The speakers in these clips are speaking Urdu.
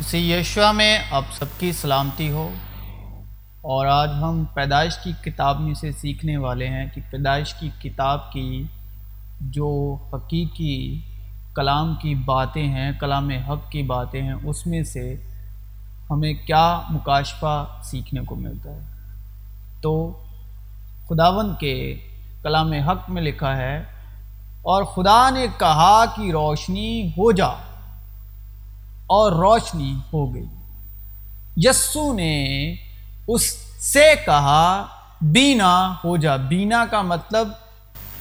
اسی یشوا میں اب سب کی سلامتی ہو۔ اور آج ہم پیدائش کی کتاب میں سے سیکھنے والے ہیں کہ پیدائش کی کتاب کی جو حقیقی کلام کی باتیں ہیں، کلام حق کی باتیں ہیں، اس میں سے ہمیں کیا مکاشفہ سیکھنے کو ملتا ہے۔ تو خداون کے کلام حق میں لکھا ہے، اور خدا نے کہا کہ روشنی ہو جا۔ اور روشنی ہو گئی۔ یسو نے اس سے کہا، بینا ہو جا۔ بینا کا مطلب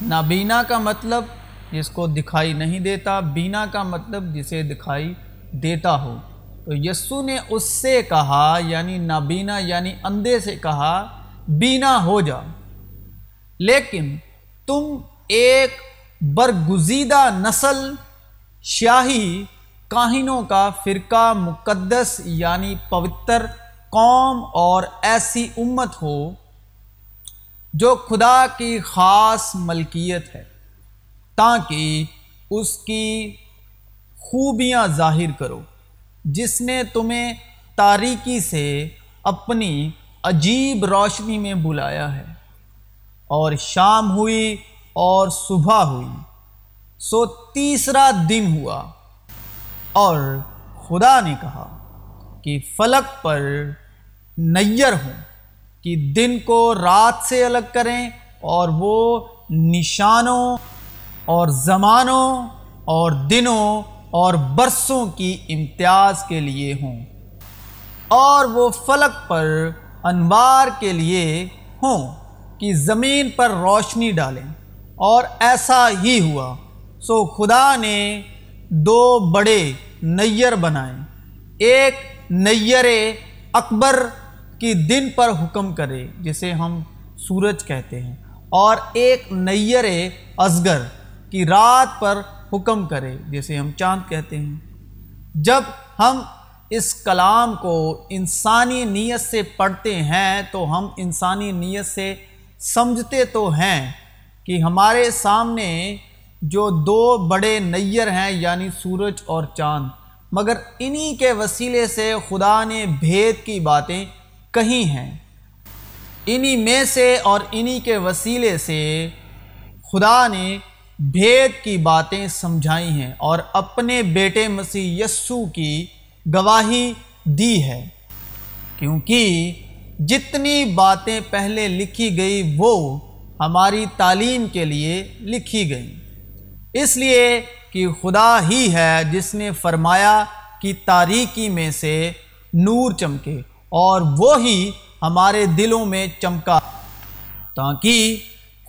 نابینا کا مطلب جس کو دکھائی نہیں دیتا، بینا کا مطلب جسے دکھائی دیتا ہو۔ تو یسو نے اس سے کہا یعنی نابینا یعنی اندھے سے کہا، بینا ہو جا۔ لیکن تم ایک برگزیدہ نسل، شاہی کاہنوں کا فرقہ مقدس یعنی پوتر قوم اور ایسی امت ہو جو خدا کی خاص ملکیت ہے، تاکہ اس کی خوبیاں ظاہر کرو، جس نے تمہیں تاریکی سے اپنی عجیب روشنی میں بلایا ہے۔ اور شام ہوئی اور صبح ہوئی، سو تیسرا دن ہوا۔ اور خدا نے کہا کہ فلک پر نیر ہوں، کہ دن کو رات سے الگ کریں اور وہ نشانوں اور زمانوں اور دنوں اور برسوں کی امتیاز کے لیے ہوں، اور وہ فلک پر انوار کے لیے ہوں کہ زمین پر روشنی ڈالیں۔ اور ایسا ہی ہوا۔ سو خدا نے دو بڑے نیر بنائیں۔ ایک نیر اکبر کی دن پر حکم کرے، جسے ہم سورج کہتے ہیں، اور ایک نیر ازگر کی رات پر حکم کرے، جسے ہم چاند کہتے ہیں۔ جب ہم اس کلام کو انسانی نیت سے پڑھتے ہیں، تو ہم انسانی نیت سے سمجھتے تو ہیں کہ ہمارے سامنے جو دو بڑے نیر ہیں یعنی سورج اور چاند۔ مگر انہی کے وسیلے سے خدا نے بھید کی باتیں کہی ہیں۔ انہی میں سے اور انہی کے وسیلے سے خدا نے بھید کی باتیں سمجھائی ہیں اور اپنے بیٹے مسیح یسو کی گواہی دی ہے۔ کیونکہ جتنی باتیں پہلے لکھی گئی وہ ہماری تعلیم کے لیے لکھی گئی اس لیے کہ خدا ہی ہے جس نے فرمایا کہ تاریکی میں سے نور چمکے اور وہی ہمارے دلوں میں چمکا تاکہ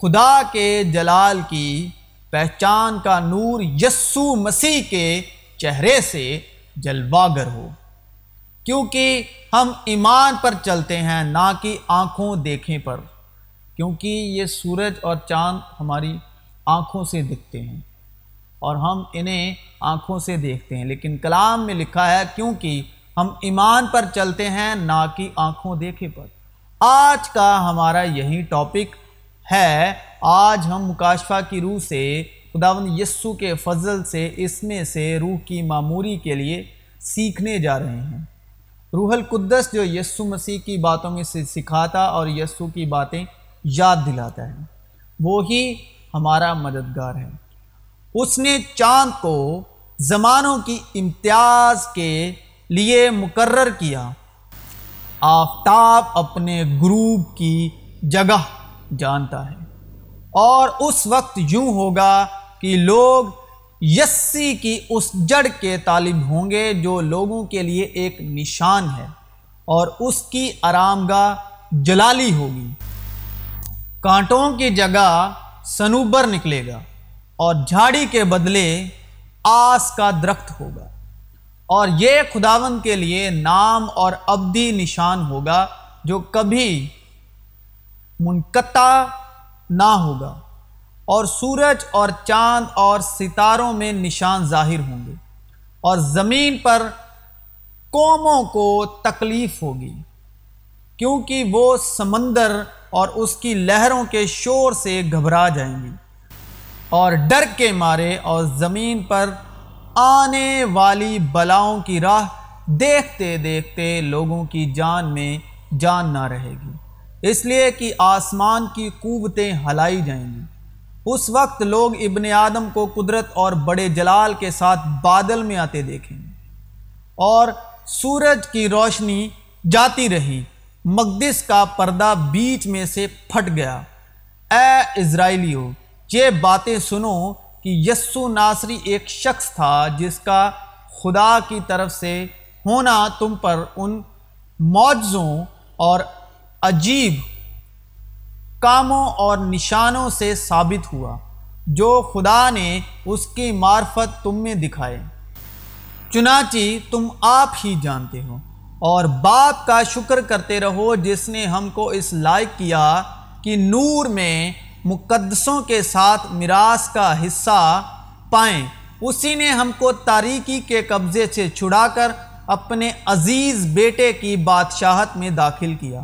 خدا کے جلال کی پہچان کا نور یسو مسیح کے چہرے سے جلواگر ہو۔ کیونکہ ہم ایمان پر چلتے ہیں، نہ کہ آنکھوں دیکھیں پر۔ کیونکہ یہ سورج اور چاند ہماری آنکھوں سے دکھتے ہیں۔ اور ہم انہیں آنکھوں سے دیکھتے ہیں۔ لیکن کلام میں لکھا ہے، کیونکہ ہم ایمان پر چلتے ہیں، نہ کہ آنکھوں دیکھے پر۔ آج کا ہمارا یہی ٹاپک ہے۔ آج ہم مکاشفہ کی روح سے خداون یسو کے فضل سے، اس میں سے روح کی معموری کے لیے سیکھنے جا رہے ہیں۔ روح القدس جو یسو مسیح کی باتوں میں سے سکھاتا اور یسو کی باتیں یاد دلاتا ہے، وہی ہمارا مددگار ہے۔ اس نے چاند کو زمانوں کی امتیاز کے لیے مقرر کیا۔ آفتاب اپنے گروپ کی جگہ جانتا ہے۔ اور اس وقت یوں ہوگا کہ لوگ یسی کی اس جڑ کے طالب ہوں گے جو لوگوں کے لیے ایک نشان ہے اور اس کی آرام گاہ جلالی ہوگی۔ کانٹوں کی جگہ سنوبر نکلے گا۔ اور جھاڑی کے بدلے آس کا درخت ہوگا۔ اور یہ خداون کے لیے نام اور ابدی نشان ہوگا جو کبھی منقطع نہ ہوگا۔ اور سورج اور چاند اور ستاروں میں نشان ظاہر ہوں گے۔ اور زمین پر قوموں کو تکلیف ہوگی۔ کیونکہ وہ سمندر اور اس کی لہروں کے شور سے گھبرا جائیں گی۔ اور ڈر کے مارے اور زمین پر آنے والی بلاؤں کی راہ دیکھتے دیکھتے لوگوں کی جان میں جان نہ رہے گی۔ اس لیے کہ آسمان کی قوتیں ہلائی جائیں گی۔ اس وقت لوگ ابن آدم کو قدرت اور بڑے جلال کے ساتھ بادل میں آتے دیکھیں گے۔ اور سورج کی روشنی جاتی رہی۔ مقدس کا پردہ بیچ میں سے پھٹ گیا۔ اے اسرائیلیو یہ باتیں سنو کہ یسو ناصری ایک شخص تھا جس کا خدا کی طرف سے ہونا تم پر ان معجزوں اور عجیب کاموں اور نشانوں سے ثابت ہوا، جو خدا نے اس کی معرفت تم میں دکھائے۔ چنانچہ تم آپ ہی جانتے ہو اور باپ کا شکر کرتے رہو جس نے ہم کو اس لائق کیا کہ نور میں مقدسوں کے ساتھ میراث کا حصہ پائیں۔ اسی نے ہم کو تاریکی کے قبضے سے چھڑا کر اپنے عزیز بیٹے کی بادشاہت میں داخل کیا،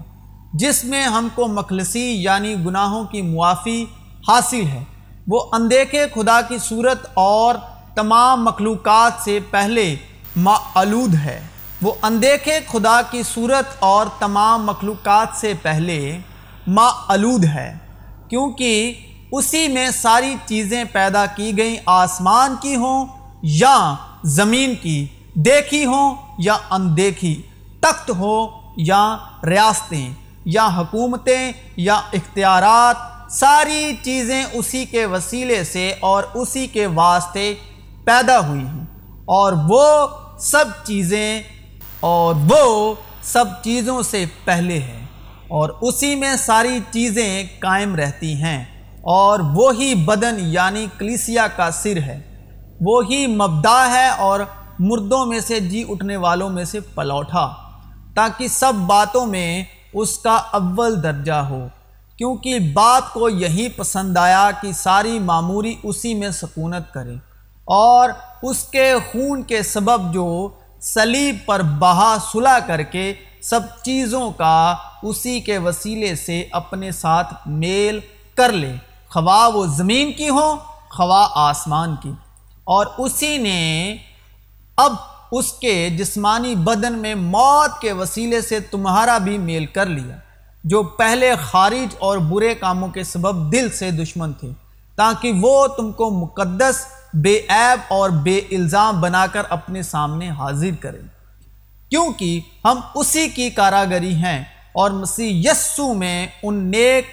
جس میں ہم کو مخلصی یعنی گناہوں کی معافی حاصل ہے۔ وہ اندیکھے خدا کی صورت اور تمام مخلوقات سے پہلے معلود ہے۔ وہ اندیکھے خدا کی صورت اور تمام مخلوقات سے پہلے معلود ہے۔ کیونکہ اسی میں ساری چیزیں پیدا کی گئیں، آسمان کی ہوں یا زمین کی، دیکھی ہوں یا اندیکھی، تخت ہو یا ریاستیں یا حکومتیں یا اختیارات، ساری چیزیں اسی کے وسیلے سے اور اسی کے واسطے پیدا ہوئی ہیں۔ اور وہ سب چیزیں اور وہ سب چیزوں سے پہلے ہے اور اسی میں ساری چیزیں قائم رہتی ہیں اور وہی بدن یعنی کلیسیا کا سر ہے۔ وہی مبدا ہے اور مردوں میں سے جی اٹھنے والوں میں سے پلوٹھا، تاکہ سب باتوں میں اس کا اول درجہ ہو۔ کیونکہ بات کو یہی پسند آیا کہ ساری معموری اسی میں سکونت کرے۔ اور اس کے خون کے سبب جو سلیب پر بہا صلح کر کے سب چیزوں کا اسی کے وسیلے سے اپنے ساتھ میل کر لے خواہ وہ زمین کی ہوں، خواہ آسمان کی۔ اور اسی نے اب اس کے جسمانی بدن میں موت کے وسیلے سے تمہارا بھی میل کر لیا، جو پہلے خارج اور برے کاموں کے سبب دل سے دشمن تھے، تاکہ وہ تم کو مقدس، بے عیب اور بے الزام بنا کر اپنے سامنے حاضر کریں۔ کیونکہ ہم اسی کی کاراگری ہیں اور مسیح یسو میں ان نیک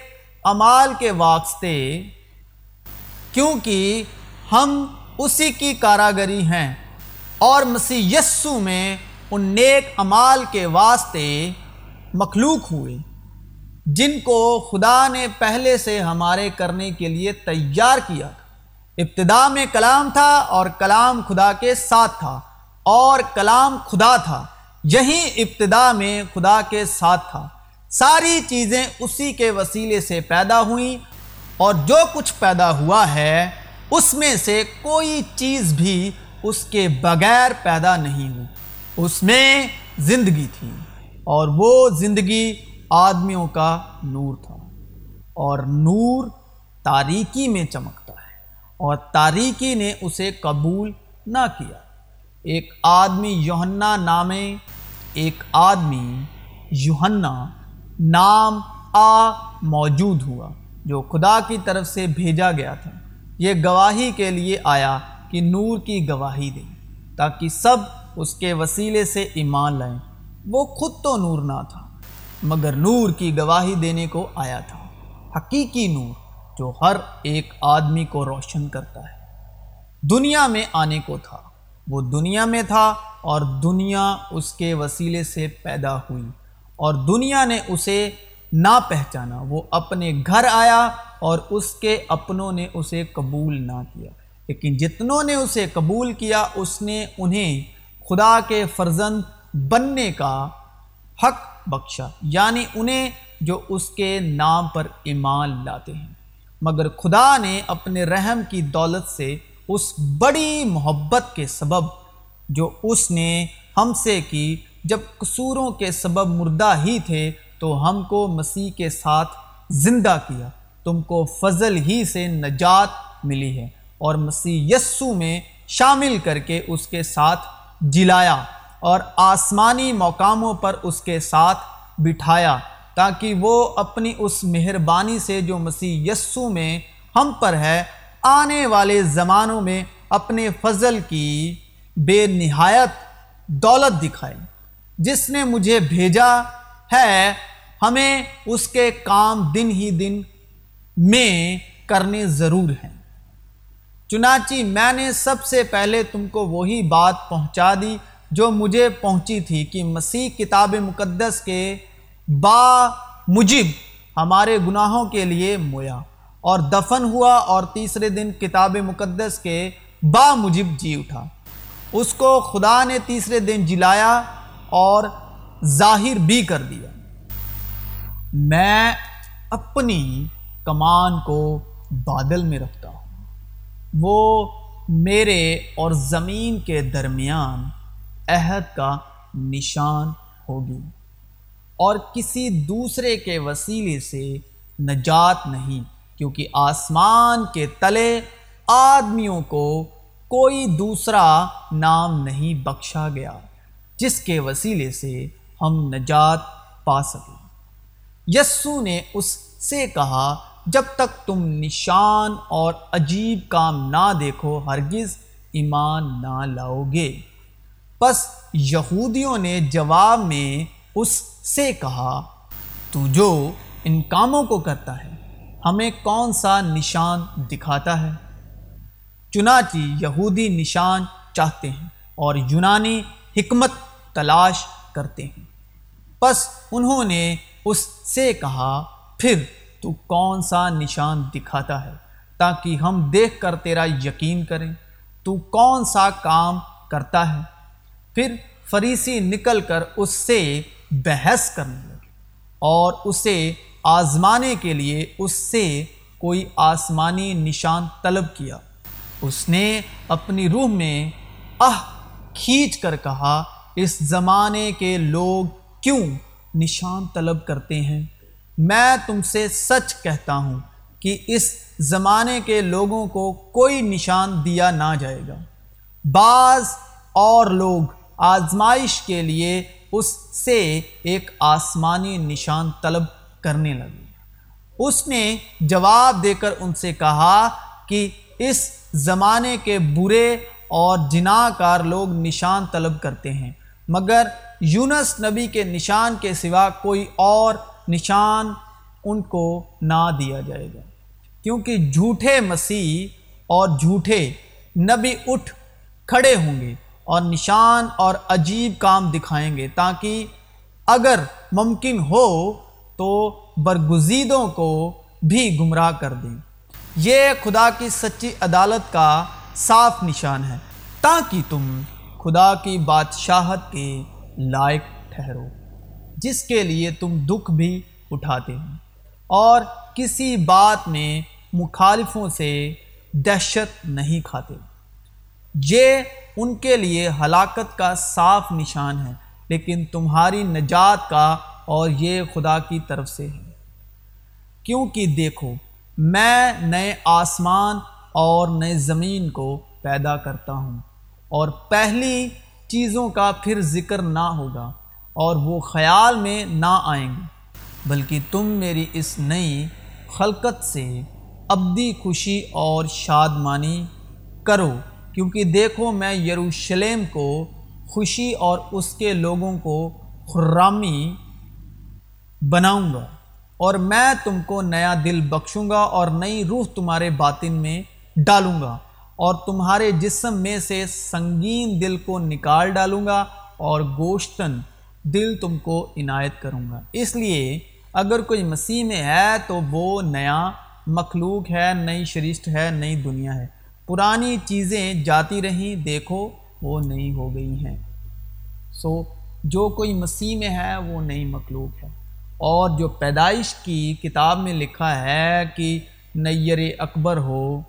امال کے واسطے، کیونکہ ہم اسی کی کاراگری ہیں اور مسیح یسو میں ان نیک امال کے واسطے مخلوق ہوئے، جن کو خدا نے پہلے سے ہمارے کرنے کے لیے تیار کیا۔ تھا ابتدا میں کلام تھا اور کلام خدا کے ساتھ تھا اور کلام خدا تھا۔ یہی ابتدا میں خدا کے ساتھ تھا۔ ساری چیزیں اسی کے وسیلے سے پیدا ہوئیں اور جو کچھ پیدا ہوا ہے، اس میں سے کوئی چیز بھی اس کے بغیر پیدا نہیں ہوئی۔ اس میں زندگی تھی اور وہ زندگی آدمیوں کا نور تھا۔ اور نور تاریکی میں چمکتا ہے اور تاریکی نے اسے قبول نہ کیا۔ ایک آدمی یوہنا نامے ایک آدمی یوہنا نام آ موجود ہوا، جو خدا کی طرف سے بھیجا گیا تھا۔ یہ گواہی کے لیے آیا کہ نور کی گواہی دے، تاکہ سب اس کے وسیلے سے ایمان لائیں۔ وہ خود تو نور نہ تھا، مگر نور کی گواہی دینے کو آیا تھا۔ حقیقی نور جو ہر ایک آدمی کو روشن کرتا ہے۔ دنیا میں آنے کو تھا۔ وہ دنیا میں تھا اور دنیا اس کے وسیلے سے پیدا ہوئی اور دنیا نے اسے نہ پہچانا۔ وہ اپنے گھر آیا اور اس کے اپنوں نے اسے قبول نہ کیا۔ لیکن جتنوں نے اسے قبول کیا، اس نے انہیں خدا کے فرزند بننے کا حق بخشا یعنی انہیں جو اس کے نام پر ایمان لاتے ہیں۔ مگر خدا نے اپنے رحم کی دولت سے اس بڑی محبت کے سبب جو اس نے ہم سے کی۔ جب قصوروں کے سبب مردہ ہی تھے تو ہم کو مسیح کے ساتھ زندہ کیا۔ تم کو فضل ہی سے نجات ملی ہے اور مسیح یسو میں شامل کر کے اس کے ساتھ جلایا اور آسمانی مقاموں پر اس کے ساتھ بٹھایا تاکہ وہ اپنی اس مہربانی سے جو مسیح یسو میں ہم پر ہے آنے والے زمانوں میں اپنے فضل کی بے نہایت دولت دکھائے جس نے مجھے بھیجا ہے، ہمیں اس کے کام دن ہی دن میں کرنے ضرور ہیں۔ چنانچہ میں نے سب سے پہلے تم کو وہی بات پہنچا دی جو مجھے پہنچی تھی کہ مسیح کتاب مقدس کے با مجب ہمارے گناہوں کے لیے مویا۔ اور دفن ہوا اور تیسرے دن کتاب مقدس کے با مجب جی اٹھا۔ اس کو خدا نے تیسرے دن جلایا اور ظاہر بھی کر دیا۔ میں اپنی کمان کو بادل میں رکھتا ہوں۔ وہ میرے اور زمین کے درمیان عہد کا نشان ہوگی اور کسی دوسرے کے وسیلے سے نجات نہیں۔ کیونکہ آسمان کے تلے آدمیوں کو کوئی دوسرا نام نہیں بخشا گیا، جس کے وسیلے سے ہم نجات پا سکیں۔ یسو نے اس سے کہا، جب تک تم نشان اور عجیب کام نہ دیکھو، ہرگز ایمان نہ لاؤ گے۔ پس یہودیوں نے جواب میں اس سے کہا، تو جو ان کاموں کو کرتا ہے ہمیں کون سا نشان دکھاتا ہے؟ چنانچہ یہودی نشان چاہتے ہیں اور یونانی حکمت تلاش کرتے ہیں۔ پس انہوں نے اس سے کہا، پھر تو کون سا نشان دکھاتا ہے تاکہ ہم دیکھ کر تیرا یقین کریں؟ تو کون سا کام کرتا ہے؟ پھر فریسی نکل کر اس سے بحث کرنے لگے اور اسے آزمانے کے لیے اس سے کوئی آسمانی نشان طلب کیا۔ اس نے اپنی روح میں اہ کھینچ کر کہا، اس زمانے کے لوگ کیوں نشان طلب کرتے ہیں؟ میں تم سے سچ کہتا ہوں کہ اس زمانے کے لوگوں کو کوئی نشان دیا نہ جائے گا۔ بعض اور لوگ آزمائش کے لیے اس سے ایک آسمانی نشان طلب کرنے لگے اس نے جواب دے کر ان سے کہا کہ اس زمانے کے برے اور جناح کار لوگ نشان طلب کرتے ہیں، مگر یونس نبی کے نشان کے سوا کوئی اور نشان ان کو نہ دیا جائے گا۔ کیونکہ جھوٹے مسیح اور جھوٹے نبی اٹھ کھڑے ہوں گے اور نشان اور عجیب کام دکھائیں گے تاکہ اگر ممکن ہو تو برگزیدوں کو بھی گمراہ کر دیں۔ یہ خدا کی سچی عدالت کا صاف نشان ہے۔ تاکہ تم خدا کی بادشاہت کے لائق ٹھہرو، جس کے لیے تم دکھ بھی اٹھاتے ہو۔ اور کسی بات میں مخالفوں سے دہشت نہیں کھاتے۔ یہ ان کے لیے ہلاکت کا صاف نشان ہے، لیکن تمہاری نجات کا اور یہ خدا کی طرف سے ہے۔ کیونکہ دیکھو، میں نئے آسمان اور نئے زمین کو پیدا کرتا ہوں اور پہلی چیزوں کا پھر ذکر نہ ہوگا اور وہ خیال میں نہ آئیں گے، بلکہ تم میری اس نئی خلقت سے ابدی خوشی اور شادمانی کرو۔ کیونکہ دیکھو، میں یروشلم کو خوشی اور اس کے لوگوں کو خرامی بناؤں گا اور میں تم کو نیا دل بخشوں گا اور نئی روح تمہارے باطن میں ڈالوں گا اور تمہارے جسم میں سے سنگین دل کو نکال ڈالوں گا اور گوشتن دل تم کو عنایت کروں گا۔ اس لیے اگر کوئی مسیح میں ہے تو وہ نیا مخلوق ہے، نئی شریشت ہے، نئی دنیا ہے۔ پرانی چیزیں جاتی رہیں، دیکھو وہ نئی ہو گئی ہیں۔ سو جو کوئی مسیح میں ہے وہ نئی مخلوق ہے۔ اور جو پیدائش کی کتاب میں لکھا ہے کہ نیر اکبر ہو،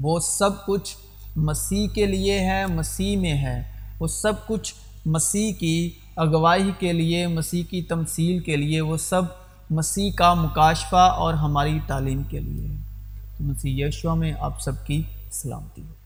وہ سب کچھ مسیح کے لیے ہے، مسیح میں ہے۔ وہ سب کچھ مسیح کی اگوائی کے لیے، مسیح کی تمثیل کے لیے، وہ سب مسیح کا مکاشفہ اور ہماری تعلیم کے لیے۔ ہے مسیح یشوا میں آپ سب کی سلامتی ہو۔